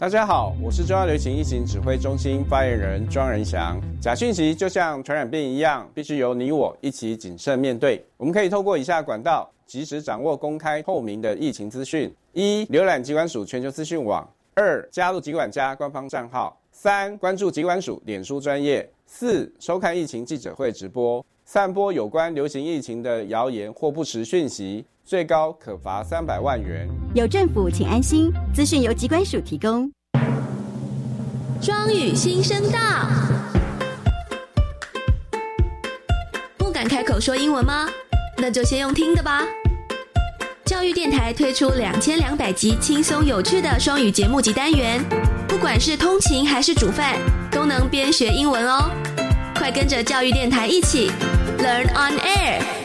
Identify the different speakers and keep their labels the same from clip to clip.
Speaker 1: 大家好，我是中央流行疫情指挥中心发言人庄仁祥。假讯息就像传染病一样，必须由你我一起谨慎面对。我们可以透过以下管道，及时掌握公开透明的疫情资讯：一、浏览疾管署全球资讯网；二、加入疾管家官方账号；三、关注疾管署脸书专业；四、收看疫情记者会直播。散播有关流行疫情的谣言或不实讯息，最高可罚三百万元。
Speaker 2: 有政府，请安心。资讯由机关署提供。
Speaker 3: 双语新声道，不敢开口说英文吗？那就先用听的吧。教育电台推出两千两百集轻松有趣的双语节目及单元，不管是通勤还是煮饭，都能边学英文哦。快跟着教育电台一起 Learn on Air。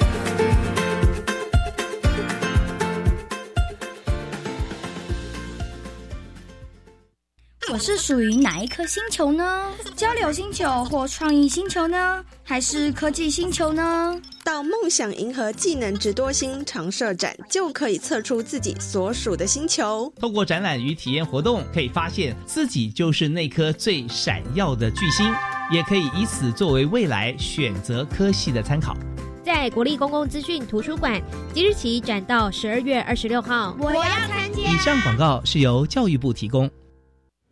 Speaker 4: 我是属于哪一颗星球呢？交流星球或创意星球呢？还是科技星球呢？
Speaker 5: 到梦想银河技能直多星常设展，就可以测出自己所属的星球。
Speaker 6: 透过展览与体验活动，可以发现自己就是那颗最闪耀的巨星，也可以以此作为未来选择科系的参考。
Speaker 7: 在国立公共资讯图书馆，即日起展到十二月二十六号。
Speaker 4: 我要参加。
Speaker 6: 以上广告是由教育部提供。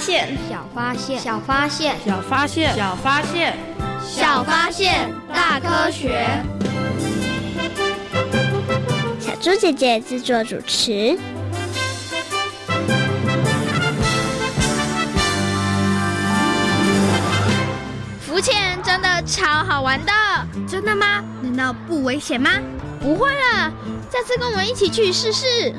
Speaker 8: 小发现，
Speaker 9: 小发现，小发现，
Speaker 10: 小发现，
Speaker 11: 小发现，
Speaker 12: 小发现，大科学。
Speaker 9: 小猪姐姐制作主持。
Speaker 12: 浮潜真的超好玩的，
Speaker 8: 真的吗？难道不危险吗？
Speaker 12: 不会了，下次跟我们一起去试试。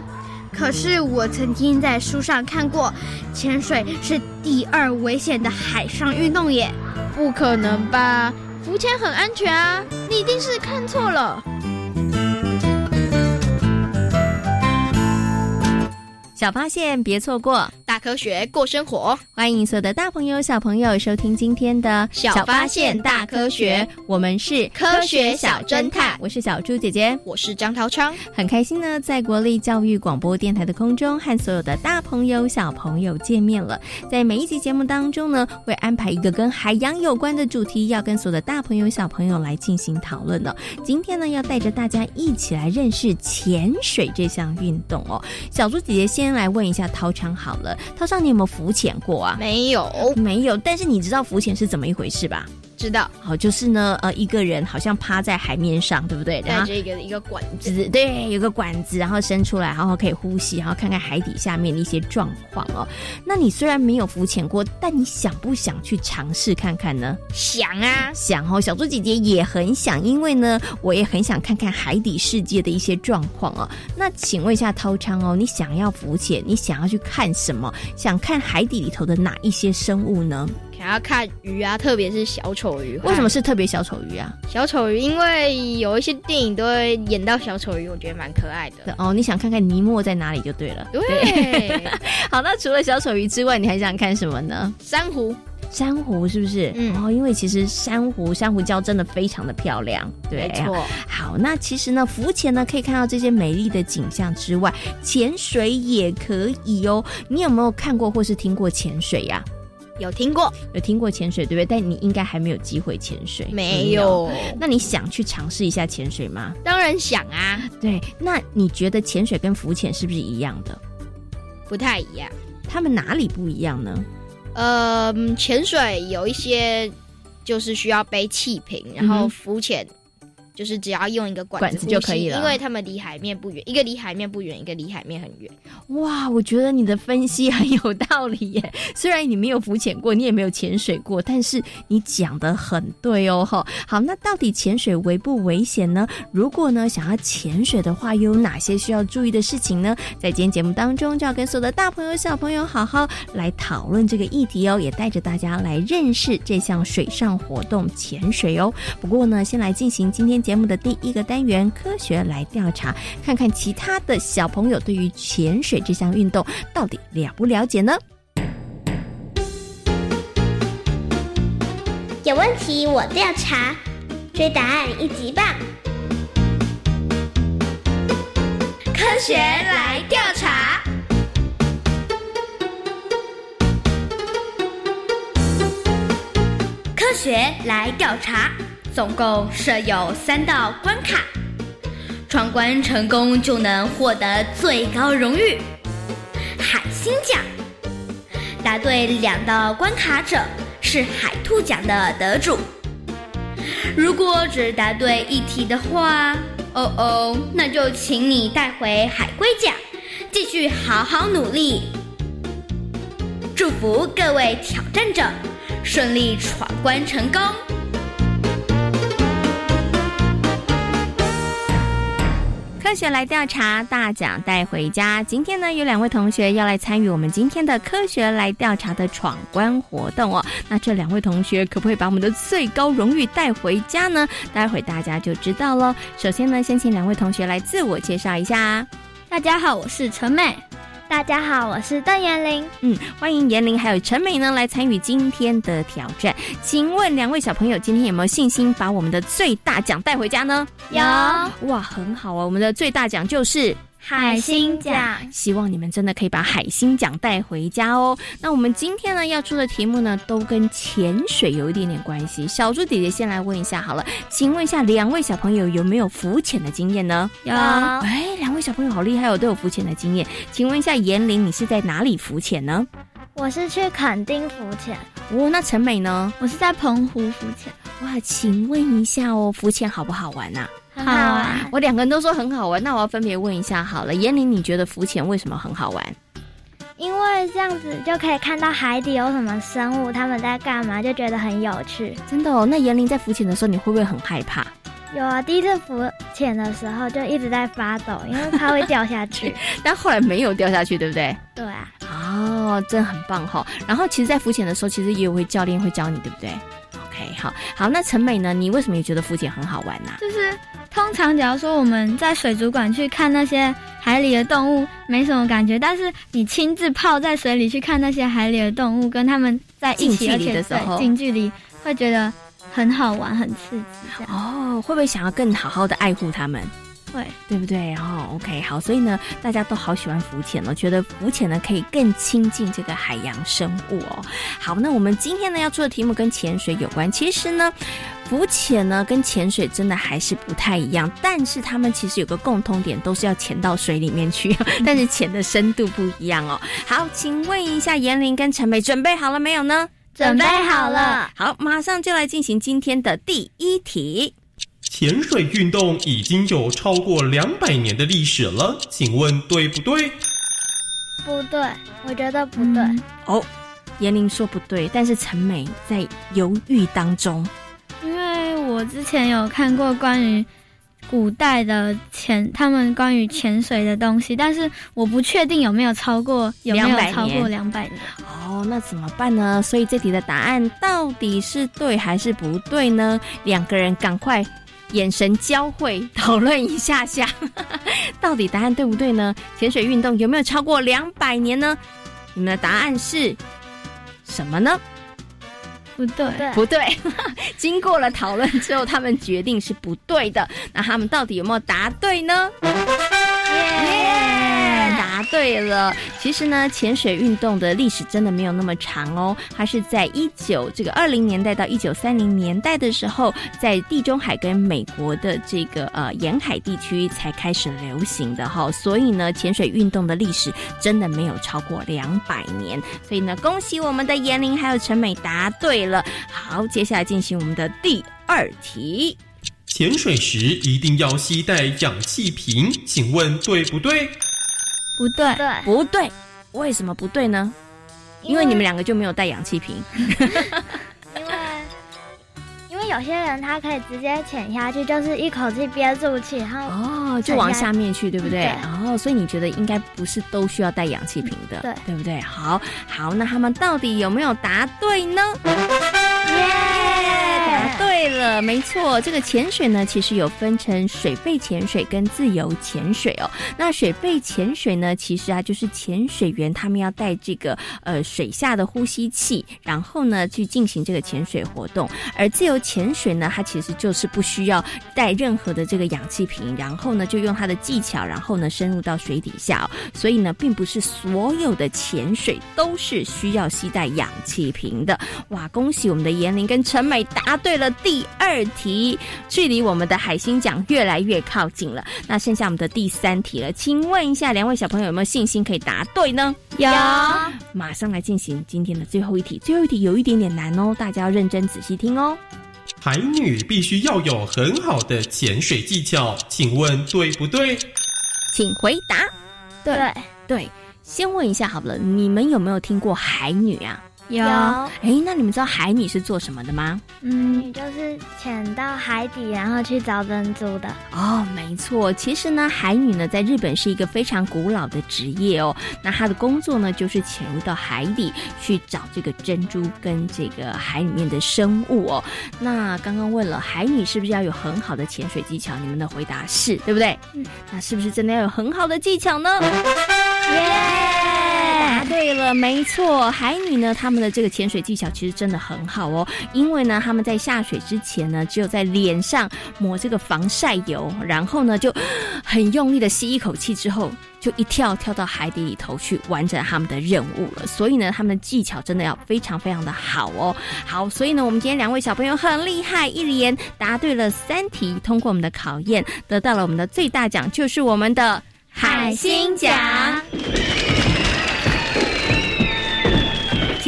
Speaker 8: 可是我曾经在书上看过，潜水是第二危险的海上运动耶。
Speaker 12: 不可能吧？浮潜很安全啊，你一定是看错了。
Speaker 3: 小发现，别错过。
Speaker 12: 大科学过生活，
Speaker 3: 欢迎所有的大朋友、小朋友收听今天的
Speaker 12: 小发现大科学。
Speaker 3: 我们是
Speaker 12: 科学小侦探，
Speaker 3: 我是小猪姐姐，
Speaker 12: 我是张涛昌。
Speaker 3: 很开心呢，在国立教育广播电台的空中和所有的大朋友、小朋友见面了。在每一集节目当中呢，会安排一个跟海洋有关的主题，要跟所有的大朋友、小朋友来进行讨论的。今天呢，要带着大家一起来认识潜水这项运动哦。小猪姐姐先来问一下涛昌好了。涛上，你有没有浮潜过啊？
Speaker 12: 没有，
Speaker 3: 没有。但是你知道浮潜是怎么一回事吧？
Speaker 12: 知道。
Speaker 3: 好，就是呢，呃，一个人好像趴在海面上，对不对？
Speaker 12: 带着一个一个管子，
Speaker 3: 对，有个管子，然后伸出来，然后可以呼吸，然后看看海底下面的一些状况哦。那你虽然没有浮潜过，但你想不想去尝试看看呢？
Speaker 12: 想啊，
Speaker 3: 想哦。小猪姐姐也很想，因为呢，我也很想看看海底世界的一些状况哦。那请问一下涛昌哦，你想要浮潜，你想要去看什么？想看海底里头的哪一些生物呢？
Speaker 12: 想要看鱼啊，特别是小丑鱼。
Speaker 3: 为什么是特别小丑鱼啊？
Speaker 12: 小丑鱼，因为有一些电影都会演到小丑鱼，我觉得蛮可爱的。
Speaker 3: 哦，你想看看尼莫在哪里就对了。
Speaker 12: 对，
Speaker 3: 好，那除了小丑鱼之外，你还想看什么呢？
Speaker 12: 珊瑚，
Speaker 3: 珊瑚是不是？嗯，哦，因为其实珊瑚、珊瑚礁真的非常的漂亮。对，
Speaker 12: 没错。
Speaker 3: 好，那其实呢，浮潜呢可以看到这些美丽的景象之外，潜水也可以哦。你有没有看过或是听过潜水呀？
Speaker 12: 有听过，
Speaker 3: 有听过潜水对不对？但你应该还没有机会潜水，
Speaker 12: 没有。
Speaker 3: 那你想去尝试一下潜水吗？
Speaker 12: 当然想啊。
Speaker 3: 对，那你觉得潜水跟浮潜是不是一样的？
Speaker 12: 不太一样，
Speaker 3: 他们哪里不一样呢？
Speaker 12: 呃，潜水有一些就是需要背气瓶，然后浮潜。就是只要用一个管
Speaker 3: 子就可以了，
Speaker 12: 因为他们离海面不远，一个离海面不远，一个离海面很远。
Speaker 3: 哇，我觉得你的分析很有道理耶。虽然你没有浮潜过，你也没有潜水过，但是你讲的很对哦。哈，好，那到底潜水危不危险呢？如果呢想要潜水的话，又有哪些需要注意的事情呢？在今天节目当中，就要跟所有的大朋友、小朋友好好来讨论这个议题哦，也带着大家来认识这项水上活动——潜水哦。不过呢，先来进行今天。节节目的第一个单元，科学来调查，看看其他的小朋友对于潜水这项运动到底了不了解呢？
Speaker 13: 有问题我调查，追答案一级棒！
Speaker 8: 科学来调查，科学来调查。总共设有三道关卡，闯关成功就能获得最高荣誉——海星奖。答对两道关卡者是海兔奖的得主。如果只答对一题的话，哦哦，那就请你带回海龟奖，继续好好努力。祝福各位挑战者顺利闯关成功。
Speaker 3: 科学来调查，大奖带回家。今天呢，有两位同学要来参与我们今天的科学来调查的闯关活动哦。那这两位同学可不可以把我们的最高荣誉带回家呢？待会大家就知道喽。首先呢，先请两位同学来自我介绍一下。
Speaker 14: 大家好，我是陈美。
Speaker 13: 大家好，我是邓延玲。
Speaker 3: 嗯，欢迎延玲还有陈美呢来参与今天的挑战。请问两位小朋友今天有没有信心把我们的最大奖带回家呢？
Speaker 14: 有
Speaker 3: 哇，很好啊！我们的最大奖就是。
Speaker 14: 海星奖，
Speaker 3: 希望你们真的可以把海星奖带回家哦。那我们今天呢要出的题目呢，都跟潜水有一点点关系。小猪姐姐先来问一下好了，请问一下两位小朋友有没有浮潜的经验呢？
Speaker 14: 有。
Speaker 3: 哎，两位小朋友好厉害哦，都有浮潜的经验。请问一下严玲，你是在哪里浮潜呢？
Speaker 13: 我是去垦丁浮潜。
Speaker 3: 哦，那陈美呢？
Speaker 14: 我是在澎湖浮潜。
Speaker 3: 哇，请问一下哦，浮潜好不好玩呐？
Speaker 14: 好啊！
Speaker 3: 我两个人都说很好玩，那我要分别问一下好了。严玲，你觉得浮潜为什么很好玩？
Speaker 13: 因为这样子就可以看到海底有什么生物，他们在干嘛，就觉得很有趣。
Speaker 3: 真的哦？那严玲在浮潜的时候，你会不会很害怕？
Speaker 13: 有啊，第一次浮潜的时候就一直在发抖，因为它会掉下去。
Speaker 3: 但后来没有掉下去，对不对？
Speaker 13: 对啊。
Speaker 3: 哦，真的很棒哈！然后其实，在浮潜的时候，其实也有会教练会教你，对不对？OK，好，好。那陈美呢？你为什么也觉得浮潜很好玩呢？
Speaker 14: 就是。通常，假如说我们在水族馆去看那些海里的动物，没什么感觉。但是你亲自泡在水里去看那些海里的动物，跟他们在一起，而且近距离，会觉得很好玩、很刺激。
Speaker 3: 哦，会不会想要更好好的爱护他们？
Speaker 14: 会，
Speaker 3: 对不对？然后 OK，好，所以呢，大家都好喜欢浮潜哦，觉得浮潜呢可以更亲近这个海洋生物哦。好，那我们今天呢要做的题目跟潜水有关。其实呢，浮潜呢跟潜水真的还是不太一样，但是他们其实有个共通点，都是要潜到水里面去，但是潜的深度不一样哦。好，请问一下严玲跟陈美，准备好了没有呢？
Speaker 14: 准备好了。
Speaker 3: 好，马上就来进行今天的第一题。
Speaker 15: 潜水运动已经有超过两百年的历史了，请问对不对？
Speaker 13: 不对，我觉得不对。
Speaker 3: 哦，严玲说不对，但是陈美在犹豫当中。
Speaker 14: 因为我之前有看过关于古代的潜，他们关于潜水的东西，但是我不确定有没有超过有没有超过两百年。
Speaker 3: 哦，那怎么办呢？所以这题的答案到底是对还是不对呢？两个人赶快。眼神交汇，讨论一下下，到底答案对不对呢？潜水运动有没有超过两百年呢？你们的答案是什么呢？
Speaker 14: 不对，
Speaker 3: 不对。经过了讨论之后，他们决定是不对的。那他们到底有没有答对呢？
Speaker 14: 耶！
Speaker 3: 对了，其实呢，潜水运动的历史真的没有那么长哦，它是在一九这个二零年代到一九三零年代的时候，在地中海跟美国的这个呃沿海地区才开始流行的哈，所以呢，潜水运动的历史真的没有超过两百年。所以呢，恭喜我们的严玲还有陈美答对了。好，接下来进行我们的第二题。
Speaker 15: 潜水时一定要携带氧气瓶，请问对不对？
Speaker 3: 不对，不对，为什么不对呢？因为你们两个就没有带氧气瓶。
Speaker 13: 因为因为有些人他可以直接潜下去，就是一口气憋住气，然后
Speaker 3: 哦，就往下面去，对不对？
Speaker 13: 对
Speaker 3: 哦，所以你觉得应该不是都需要带氧气瓶的，
Speaker 13: 对
Speaker 3: 对不对？好，好，那他们到底有没有答对呢？答对了，没错，这个潜水呢，其实有分成水肺潜水跟自由潜水哦。那水肺潜水呢，其实啊，就是潜水员他们要带这个呃水下的呼吸器，然后呢去进行这个潜水活动。而自由潜水呢，它其实就是不需要带任何的这个氧气瓶，然后呢就用它的技巧，然后呢深入到水底下、哦。所以呢，并不是所有的潜水都是需要携带氧气瓶的。哇，恭喜我们的严玲跟陈美答对了第二题，距离我们的海星奖越来越靠近了。那剩下我们的第三题了，请问一下两位小朋友有没有信心可以答对呢？
Speaker 13: 有
Speaker 3: 马上来进行今天的最后一题，最后一题有一点点难哦，大家要认真仔细听哦。
Speaker 15: 海女必须要有很好的潜水技巧，请问对不对？
Speaker 3: 请回答。
Speaker 13: 对
Speaker 3: 对，先问一下好了，你们有没有听过海女啊？
Speaker 13: 有
Speaker 3: 哎，那你们知道海女是做什么的吗？
Speaker 13: 嗯，就是潜到海底，然后去找珍珠的。
Speaker 3: 哦，没错，其实呢，海女呢在日本是一个非常古老的职业哦。那她的工作呢，就是潜入到海底去找这个珍珠跟这个海里面的生物哦。那刚刚问了海女是不是要有很好的潜水技巧？你们的回答是对不对？
Speaker 13: 嗯，
Speaker 3: 那是不是真的要有很好的技巧呢？
Speaker 13: 耶！
Speaker 3: 答对了，没错，海女呢，他们的这个潜水技巧其实真的很好哦，因为呢，他们在下水之前呢，只有在脸上抹这个防晒油，然后呢，就很用力的吸一口气之后，就一跳跳到海底里头去完成他们的任务了。所以呢，他们的技巧真的要非常非常的好哦。好，所以呢，我们今天两位小朋友很厉害，一连答对了三题，通过我们的考验，得到了我们的最大奖，就是我们的
Speaker 13: 海星奖。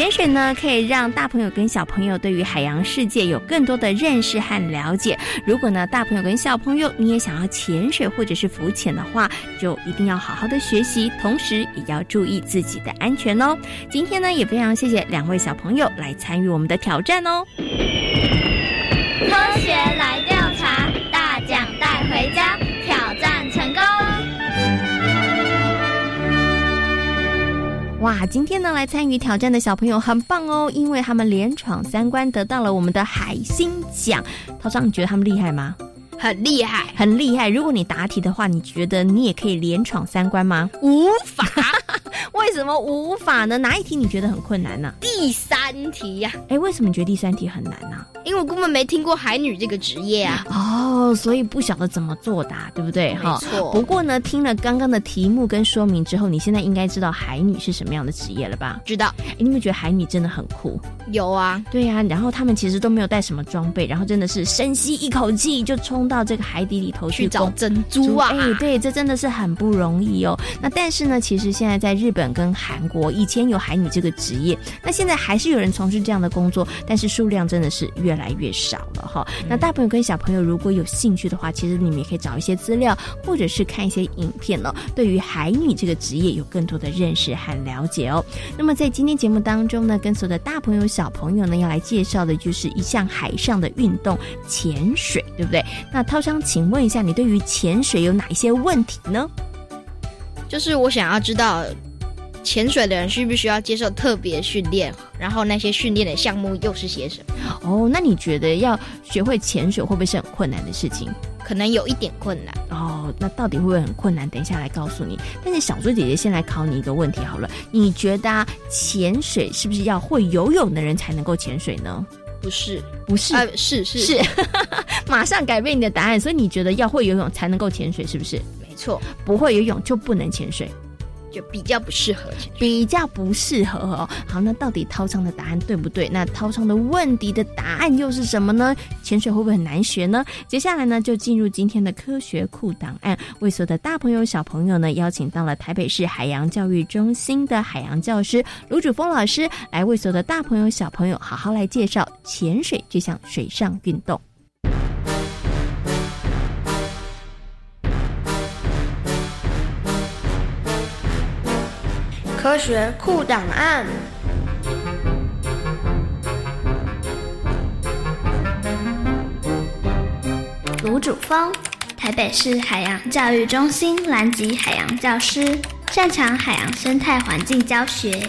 Speaker 3: 潜水呢，可以让大朋友跟小朋友对于海洋世界有更多的认识和了解。如果呢，大朋友跟小朋友你也想要潜水或者是浮潜的话，就一定要好好的学习，同时也要注意自己的安全哦。今天呢，也非常谢谢两位小朋友来参与我们的挑战哦。
Speaker 13: 科学来调查，大奖带回家，
Speaker 3: 哇，今天呢来参与挑战的小朋友很棒哦，因为他们连闯三关，得到了我们的海星奖。涛章，你觉得他们厉害吗？
Speaker 12: 很厉害，
Speaker 3: 很厉害。如果你答题的话，你觉得你也可以连闯三关吗？
Speaker 12: 无法。
Speaker 3: 为什么无法呢？哪一题你觉得很困难呢、
Speaker 12: 第三题呀、
Speaker 3: 哎，为什么你觉得第三题很难呢、
Speaker 12: 因为我根本没听过海女这个职业啊。
Speaker 3: 哦，所以不晓得怎么作答，对不对？
Speaker 12: 没错
Speaker 3: 不过呢，听了刚刚的题目跟说明之后，你现在应该知道海女是什么样的职业了吧？
Speaker 12: 知道。
Speaker 3: 哎，你有没有觉得海女真的很酷？
Speaker 12: 有啊，
Speaker 3: 对呀、然后他们其实都没有带什么装备，然后真的是深吸一口气就冲到这个海底里头
Speaker 12: 去找珍珠啊
Speaker 3: 哎，对，这真的是很不容易哦。那但是呢，其实现在在日本跟韩国，以前有海女这个职业，那现在还是有人从事这样的工作，但是数量真的是越来越少了哈。那大朋友跟小朋友如果有兴趣的话，其实你们也可以找一些资料，或者是看一些影片哦，对于海女这个职业有更多的认识和了解哦。那么在今天节目当中呢，跟所有的大朋友小朋友呢，要来介绍的就是一项海上的运动——潜水，对不对？那涛商，请问一下，你对于潜水有哪一些问题呢？
Speaker 12: 就是我想要知道，潜水的人需不需要接受特别训练，然后那些训练的项目又是些什么？
Speaker 3: 哦，那你觉得要学会潜水会不会是很困难的事情？
Speaker 12: 可能有一点困难。
Speaker 3: 哦，那到底会不会很困难？等一下来告诉你。但是小猪姐姐先来考你一个问题好了，你觉得、啊、潜水是不是要会游泳的人才能够潜水呢？
Speaker 12: 不是，
Speaker 3: 不是，
Speaker 12: 呃，是是
Speaker 3: 是，马上改变你的答案。所以你觉得要会游泳才能够潜水，是不是？
Speaker 12: 没错，
Speaker 3: 不会游泳就不能潜水。
Speaker 12: 就比较不适合，
Speaker 3: 比较不适合哦。好，那到底涛昌的答案对不对？那涛昌的问题的答案又是什么呢？潜水会不会很难学呢？接下来呢，就进入今天的科学库档案，为所有的大朋友小朋友呢，邀请到了台北市海洋教育中心的海洋教师卢主峰老师，来为所有的大朋友小朋友好好来介绍潜水这项水上运动。
Speaker 9: 科学库档案。
Speaker 8: 卢主峰，台北市海洋教育中心蓝级海洋教师，擅长海洋生态环境教学。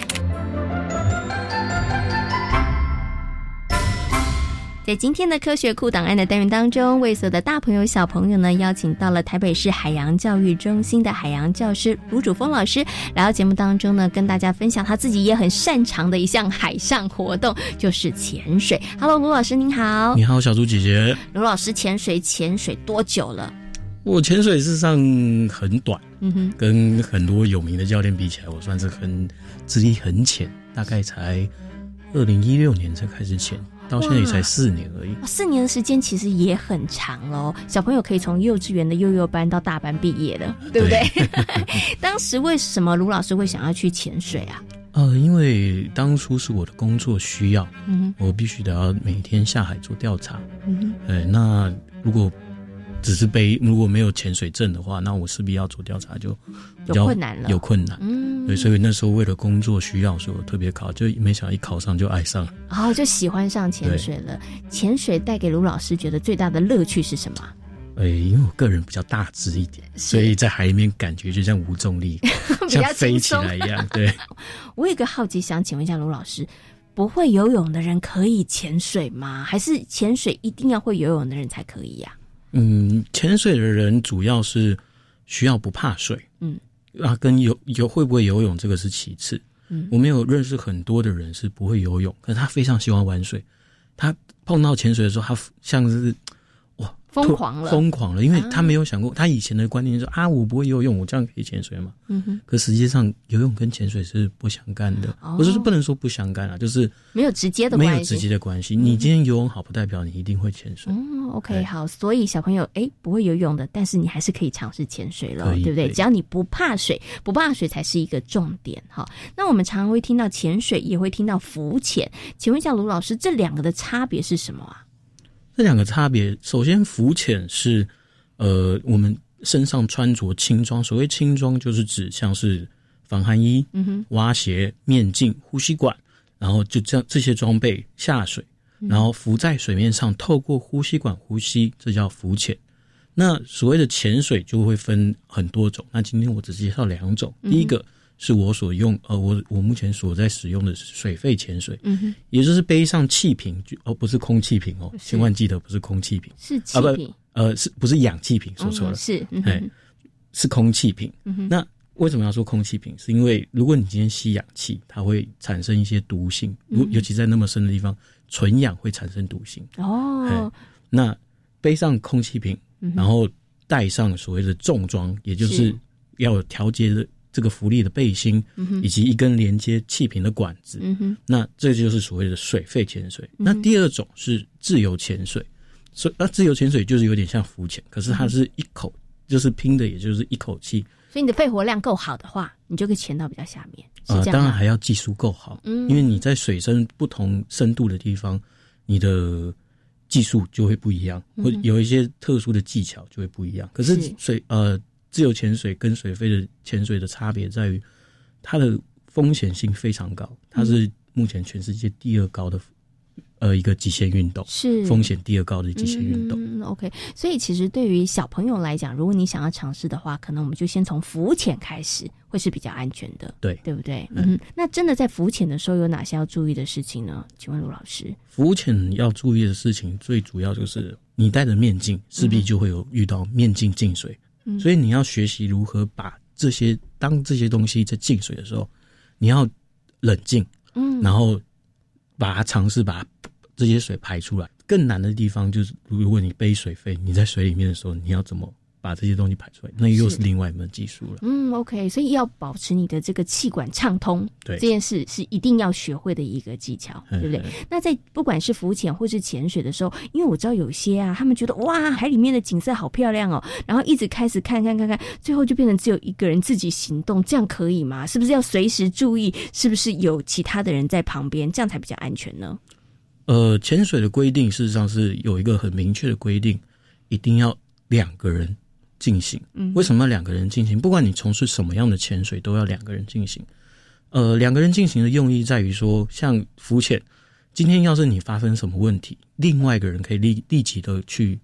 Speaker 3: 在今天的科学库档案的单元当中，为所有的大朋友小朋友呢，邀请到了台北市海洋教育中心的海洋教师卢主峰老师来到节目当中呢，跟大家分享他自己也很擅长的一项海上活动，就是潜水。Hello，卢老师您好。
Speaker 16: 你好，小猪姐姐。
Speaker 3: 卢老师潜水潜水多久了？
Speaker 16: 我潜水事实上很短，
Speaker 3: 嗯哼，
Speaker 16: 跟很多有名的教练比起来，我算是很资历很浅，大概才二零一六年才开始潜。到现在也才四年而已，
Speaker 3: 四年的时间其实也很长喽。小朋友可以从幼稚园的幼幼班到大班毕业的，对不对？当时为什么卢老师会想要去潜水啊？
Speaker 16: 呃，因为当初是我的工作需要，
Speaker 3: 嗯
Speaker 16: 我必须得要每天下海做调查。
Speaker 3: 嗯
Speaker 16: 呃，那如果只是背如果没有潜水证的话，那我势必要做调查就
Speaker 3: 有困难了，
Speaker 16: 有困难。
Speaker 3: 嗯，
Speaker 16: 对，所以那时候为了工作需要，所以我特别考，就没想到一考上就爱上了，
Speaker 3: 然后就喜欢上潜水了。潜水带给卢老师觉得最大的乐趣是什么？
Speaker 16: 哎，因为我个人比较大只一点，所以在海里面感觉就像无重力，像飞起来一样。对，
Speaker 3: 我有个好奇，想请问一下卢老师，不会游泳的人可以潜水吗？还是潜水一定要会游泳的人才可以呀？
Speaker 16: 嗯，潜水的人主要是需要不怕水，
Speaker 3: 嗯，
Speaker 16: 啊，跟游游会不会游泳这个是其次。
Speaker 3: 嗯，
Speaker 16: 我们有认识很多的人是不会游泳，可是他非常喜欢玩水。他碰到潜水的时候，他像是哇
Speaker 3: 疯狂了，
Speaker 16: 疯狂了，因为他没有想过，他以前的观念说啊，我不会游泳，我这样可以潜水嘛？
Speaker 3: 嗯哼，
Speaker 16: 可实际上游泳跟潜水是不相干的，
Speaker 3: 哦
Speaker 16: 不是不能说不相干啊，就是
Speaker 3: 没有直接的关系，
Speaker 16: 没有直接的关系。你今天游泳好，不代表你一定会潜水。
Speaker 3: 嗯，OK，好，所以小朋友，哎，不会游泳的，但是你还是可以尝试潜水了，对不对？
Speaker 16: 对
Speaker 3: 只要你不怕水，不怕水才是一个重点哈。那我们常常会听到潜水，也会听到浮潜，请问一下卢老师，这两个的差别是什么啊？
Speaker 16: 这两个差别，首先浮潜是，呃，我们身上穿着轻装，所谓轻装就是指像是防寒衣、
Speaker 3: 嗯哼。
Speaker 16: 蛙鞋、面镜、呼吸管，然后就这样这些装备下水，然后浮在水面上，透过呼吸管呼吸，这叫浮潜。那所谓的潜水就会分很多种，那今天我只介绍两种，
Speaker 3: 嗯
Speaker 16: 第一个是我所用，呃，我我目前所在使用的水肺潜水，
Speaker 3: 嗯哼，
Speaker 16: 也就是背上气瓶，就哦不是空气瓶哦，千万记得不是空气瓶，
Speaker 3: 是气瓶。
Speaker 16: 呃是不是氧气瓶？说错了，
Speaker 3: 嗯是嗯
Speaker 16: 哎
Speaker 3: 哼。
Speaker 16: 是空气瓶。
Speaker 3: 嗯
Speaker 16: 那为什么要说空气瓶？是因为如果你今天吸氧气，它会产生一些毒性，如
Speaker 3: 嗯。
Speaker 16: 尤其在那么深的地方，纯氧会产生毒性。
Speaker 3: 哦。
Speaker 16: 哎，那背上空气瓶然后带上所谓的重装，也就是
Speaker 3: 是。
Speaker 16: 要有调节的这个浮力的背心，
Speaker 3: 嗯
Speaker 16: 以及一根连接气瓶的管子。
Speaker 3: 嗯
Speaker 16: 那这就是所谓的水肺潜水。
Speaker 3: 嗯
Speaker 16: 那第二种是自由潜水，所以那自由潜水就是有点像浮潜，可是它是一口、就是拼的，也就是一口气。
Speaker 3: 所以你的肺活量够好的话，你就可以潜到比较下面，啊？
Speaker 16: 当然还要技术够好，
Speaker 3: 嗯
Speaker 16: 因为你在水深不同深度的地方，你的技术就会不一样，
Speaker 3: 嗯
Speaker 16: 或有一些特殊的技巧就会不一样。可是
Speaker 3: 是
Speaker 16: 水呃自由潜水跟水肺的潜水的差别在于，它的风险性非常高，它是目前全世界第二高的呃一个极限运动，
Speaker 3: 是
Speaker 16: 风险第二高的极限运动。
Speaker 3: 嗯，OK。所以其实对于小朋友来讲，如果你想要尝试的话，可能我们就先从浮潜开始，会是比较安全的，
Speaker 16: 对
Speaker 3: 对不对？嗯，那真的在浮潜的时候有哪些要注意的事情呢？请问卢老师？
Speaker 16: 浮潜要注意的事情，最主要就是你戴着面镜，势必就会有遇到面镜进水，
Speaker 3: 嗯
Speaker 16: 所以你要学习如何把这些当这些东西在进水的时候，你要冷静，
Speaker 3: 嗯
Speaker 16: 然后把它尝试把这些水排出来。更难的地方就是，如果你背水费，你在水里面的时候，你要怎么把这些东西排出来，那又是另外一门技术了。
Speaker 3: 嗯，OK，所以要保持你的这个气管畅通，
Speaker 16: 对
Speaker 3: 这件事是一定要学会的一个技巧，
Speaker 16: 嗯
Speaker 3: 对不对？那在不管是浮潜或是潜水的时候，因为我知道有些啊，他们觉得哇，海里面的景色好漂亮哦，然后一直开始看看看看，最后就变成只有一个人自己行动，这样可以吗？是不是要随时注意，是不是有其他的人在旁边，这样才比较安全呢？
Speaker 16: 呃，潜水的规定事实上是有一个很明确的规定，一定要两个人进行。
Speaker 3: 嗯
Speaker 16: 为什么要两个人进行？不管你从事什么样的潜水，都要两个人进行。呃，两个人进行的用意在于说，像浮潜，今天要是你发生什么问题，另外一个人可以立立即的去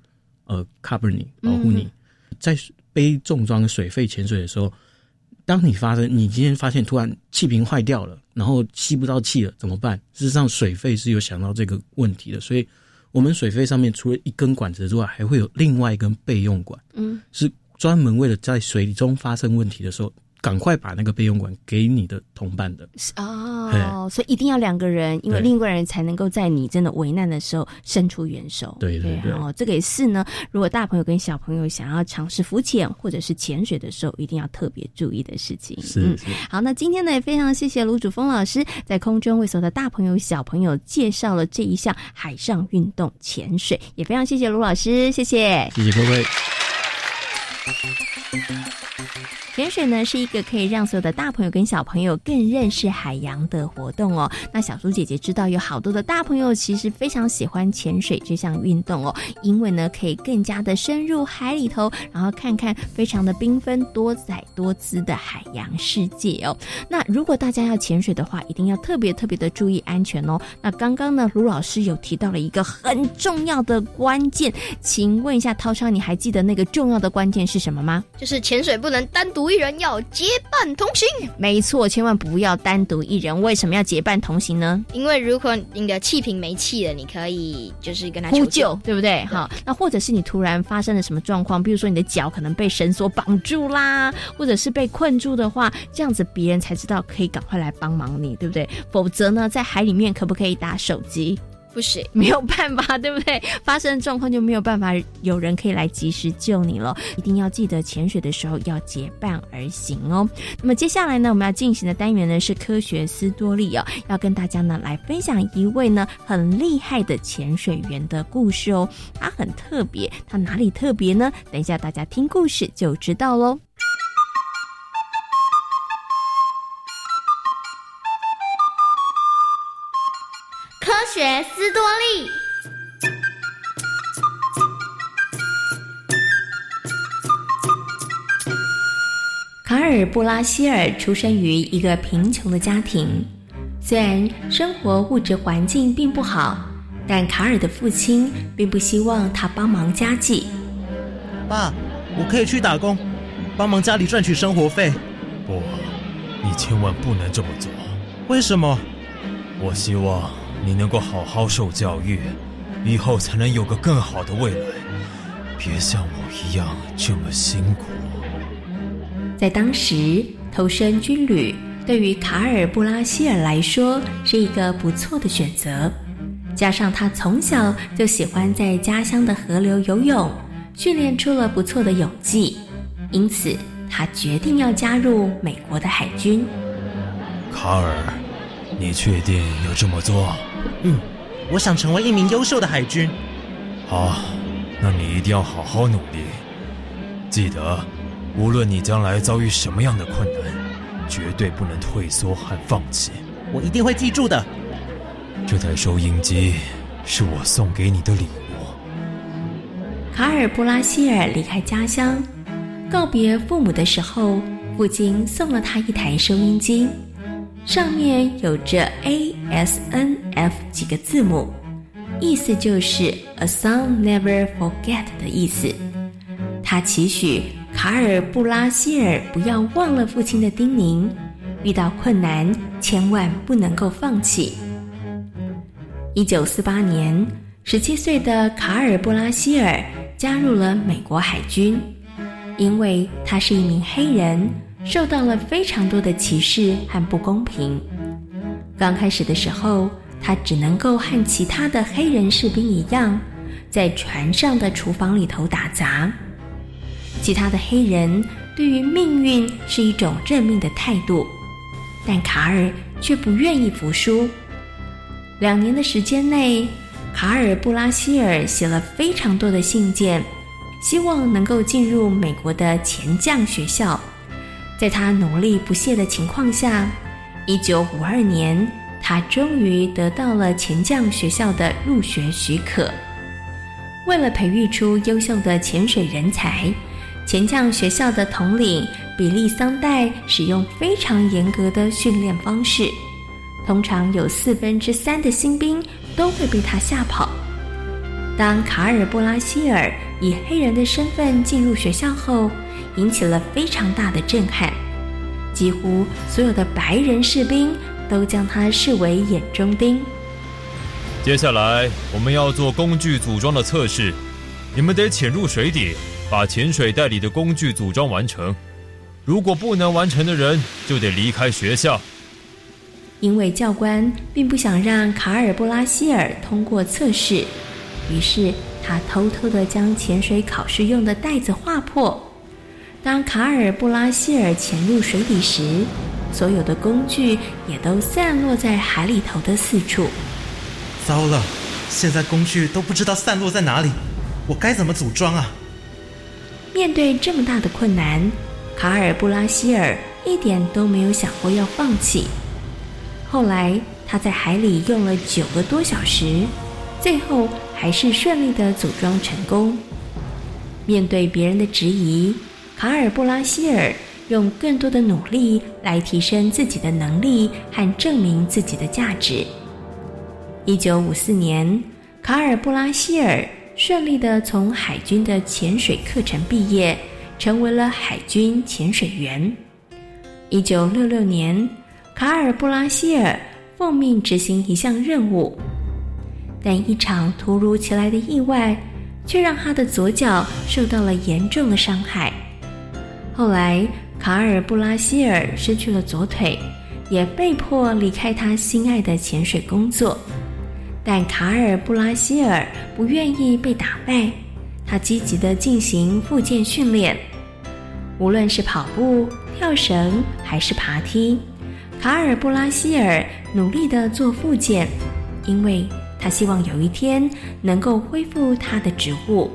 Speaker 16: 呃 cover 你，保护你。在背重装水肺潜水的时候，当你发生你今天发现突然气瓶坏掉了，然后吸不到气了，怎么办？事实上，水肺是有想到这个问题的，所以我们水肺上面除了一根管子之外，还会有另外一根备用管，
Speaker 3: 嗯，
Speaker 16: 是专门为了在水中发生问题的时候，赶快把那个备用管给你的同伴的。
Speaker 3: 哦，所以一定要两个人，因为
Speaker 16: 对
Speaker 3: 另外人才能够在你真的危难的时候伸出援手。
Speaker 16: 对对对
Speaker 3: 然后这个也是呢，如果大朋友跟小朋友想要尝试浮潜或者是潜水的时候，一定要特别注意的事情。嗯
Speaker 16: 是是
Speaker 3: 好，那今天呢也非常谢谢卢主峰老师在空中为所有的大朋友小朋友介绍了这一项海上运动潜水，也非常谢谢卢老师，谢谢。
Speaker 16: 谢谢各位。
Speaker 3: 潜水呢是一个可以让所有的大朋友跟小朋友更认识海洋的活动哦。那小猪姐姐知道有好多的大朋友其实非常喜欢潜水这项运动哦，因为呢可以更加的深入海里头，然后看看非常的缤纷多彩多姿的海洋世界哦。那如果大家要潜水的话，一定要特别特别的注意安全哦。那刚刚呢，卢老师有提到了一个很重要的关键，请问一下涛超，你还记得那个重要的关键是什么吗？
Speaker 12: 就是潜水不能单独一人，要结伴同行。
Speaker 3: 没错，千万不要单独一人。为什么要结伴同行呢？
Speaker 12: 因为如果你的气瓶没气了，你可以就是跟他
Speaker 3: 呼
Speaker 12: 求
Speaker 3: 救，对不对？好，那或者是你突然发生了什么状况，比如说你的脚可能被绳索绑住啦，或者是被困住的话，这样子别人才知道可以赶快来帮忙你，对不对？否则呢，在海里面可不可以打手机？
Speaker 12: 不行，
Speaker 3: 没有办法，对不对？发生状况就没有办法有人可以来及时救你了。一定要记得潜水的时候要结伴而行哦。那么接下来呢，我们要进行的单元呢是科学斯多利哦，要跟大家呢来分享一位呢很厉害的潜水员的故事哦。他很特别，他哪里特别呢？等一下大家听故事就知道喽。
Speaker 8: 学斯多利。
Speaker 3: 卡尔布拉希尔出生于一个贫穷的家庭，虽然生活物质环境并不好，但卡尔的父亲并不希望他帮忙家计。
Speaker 17: 爸，我可以去打工，帮忙家里赚取生活费。
Speaker 18: 不，你千万不能这么做。
Speaker 17: 为什么？
Speaker 18: 我希望你能够好好受教育，以后才能有个更好的未来。别像我一样这么辛苦。
Speaker 3: 在当时，投身军旅对于卡尔布拉希尔来说是一个不错的选择。加上他从小就喜欢在家乡的河流游泳，训练出了不错的泳技，因此他决定要加入美国的海军。
Speaker 18: 卡尔，你确定要这么做？
Speaker 17: 嗯，我想成为一名优秀的海军。
Speaker 18: 好，那你一定要好好努力。记得，无论你将来遭遇什么样的困难，绝对不能退缩和放弃。
Speaker 17: 我一定会记住的。
Speaker 18: 这台收音机是我送给你的礼物。
Speaker 3: 卡尔布拉希尔离开家乡，告别父母的时候，父亲送了他一台收音机，上面有着 A S N F 几个字母，意思就是 A song never forget 的意思。他期许卡尔布拉希尔不要忘了父亲的叮咛，遇到困难千万不能够放弃。一九四八年，十七岁的卡尔布拉希尔加入了美国海军，因为他是一名黑人，受到了非常多的歧视和不公平。刚开始的时候，他只能够和其他的黑人士兵一样，在船上的厨房里头打杂。其他的黑人对于命运是一种认命的态度，但卡尔却不愿意服输。两年的时间内，卡尔布拉希尔写了非常多的信件，希望能够进入美国的前将学校。在他努力不懈的情况下，一九五二年，他终于得到了前将学校的入学许可。为了培育出优秀的潜水人才，前将学校的统领比利桑代使用非常严格的训练方式。通常有四分之三的新兵都会被他吓跑。当卡尔布拉希尔以黑人的身份进入学校后，引起了非常大的震撼，几乎所有的白人士兵都将他视为眼中钉。
Speaker 18: 接下来我们要做工具组装的测试，你们得潜入水底，把潜水袋里的工具组装完成。如果不能完成的人，就得离开学校。
Speaker 3: 因为教官并不想让卡尔布拉希尔通过测试，于是他偷偷的将潜水考试用的袋子划破。当卡尔布拉希尔潜入水底时，所有的工具也都散落在海里头的四处。
Speaker 17: 糟了，现在工具都不知道散落在哪里，我该怎么组装啊？
Speaker 3: 面对这么大的困难，卡尔布拉希尔一点都没有想过要放弃。后来，他在海里用了九个多小时，最后还是顺利的组装成功。面对别人的质疑，卡尔布拉希尔用更多的努力来提升自己的能力和证明自己的价值。一九五四年，卡尔布拉希尔顺利的从海军的潜水课程毕业，成为了海军潜水员。一九六六年。卡尔布拉希尔奉命执行一项任务，但一场突如其来的意外却让他的左脚受到了严重的伤害。后来，卡尔布拉希尔失去了左腿，也被迫离开他心爱的潜水工作。但卡尔布拉希尔不愿意被打败，他积极的进行复健训练，无论是跑步、跳绳还是爬梯。卡尔布拉希尔努力的做复健，因为他希望有一天能够恢复他的职务。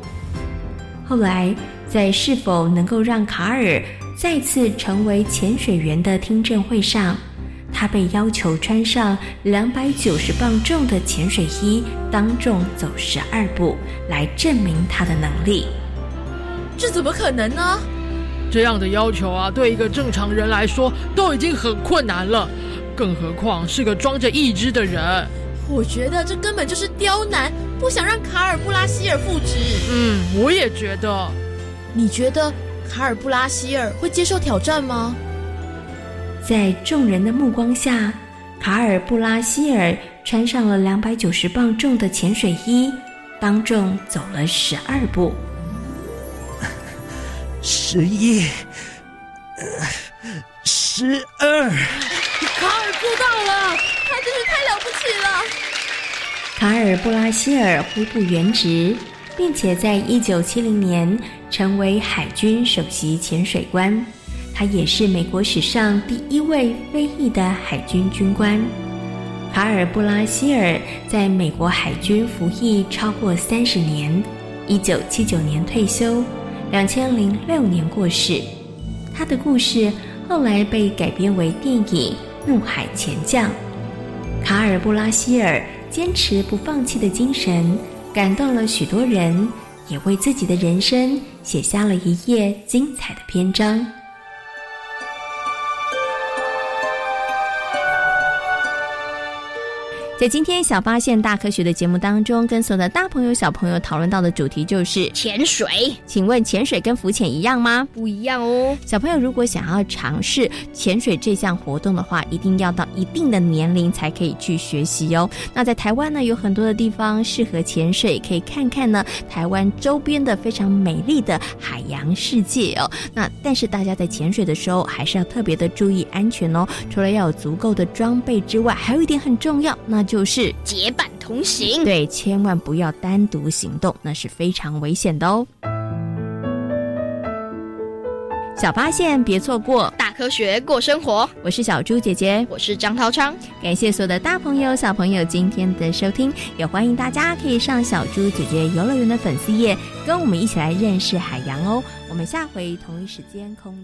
Speaker 3: 后来，在是否能够让卡尔再次成为潜水员的听证会上，他被要求穿上两百九十磅重的潜水衣，当众走十二步，来证明他的能力。
Speaker 19: 这怎么可能呢？
Speaker 20: 这样的要求啊，对一个正常人来说都已经很困难了，更何况是个装着义肢的人。
Speaker 19: 我觉得这根本就是刁难，不想让卡尔布拉希尔复职。
Speaker 20: 嗯，我也觉得。
Speaker 19: 你觉得卡尔布拉希尔会接受挑战吗？
Speaker 3: 在众人的目光下，卡尔布拉希尔穿上了两百九十磅重的潜水衣，当众走了十二步。
Speaker 17: 十一，十二，
Speaker 19: 卡尔做到了，他真是太了不起了。
Speaker 3: 卡尔布拉希尔恢复原职，并且在一九七零年成为海军首席潜水官，他也是美国史上第一位非裔的海军军官。卡尔布拉希尔在美国海军服役超过三十年，一九七九年退休。两千零六年过世，他的故事后来被改编为电影《怒海潜将》。卡尔布拉希尔坚持不放弃的精神，感动了许多人，也为自己的人生写下了一页精彩的篇章。在今天小发现大科学的节目当中，跟所有的大朋友小朋友讨论到的主题就是
Speaker 12: 潜水。
Speaker 3: 请问潜水跟浮潜一样吗？
Speaker 12: 不一样哦。
Speaker 3: 小朋友如果想要尝试潜水这项活动的话，一定要到一定的年龄才可以去学习哦。那在台湾呢，有很多的地方适合潜水，可以看看呢台湾周边的非常美丽的海洋世界哦。那但是大家在潜水的时候，还是要特别的注意安全哦。除了要有足够的装备之外，还有一点很重要，那就是
Speaker 12: 结伴同行。
Speaker 3: 对，千万不要单独行动，那是非常危险的哦。小发现别错过，
Speaker 12: 大科学过生活。
Speaker 3: 我是小猪姐姐，
Speaker 12: 我是张涛昌。
Speaker 3: 感谢所有的大朋友、小朋友今天的收听，也欢迎大家可以上小猪姐姐游乐园的粉丝页，跟我们一起来认识海洋哦。我们下回同一时间空。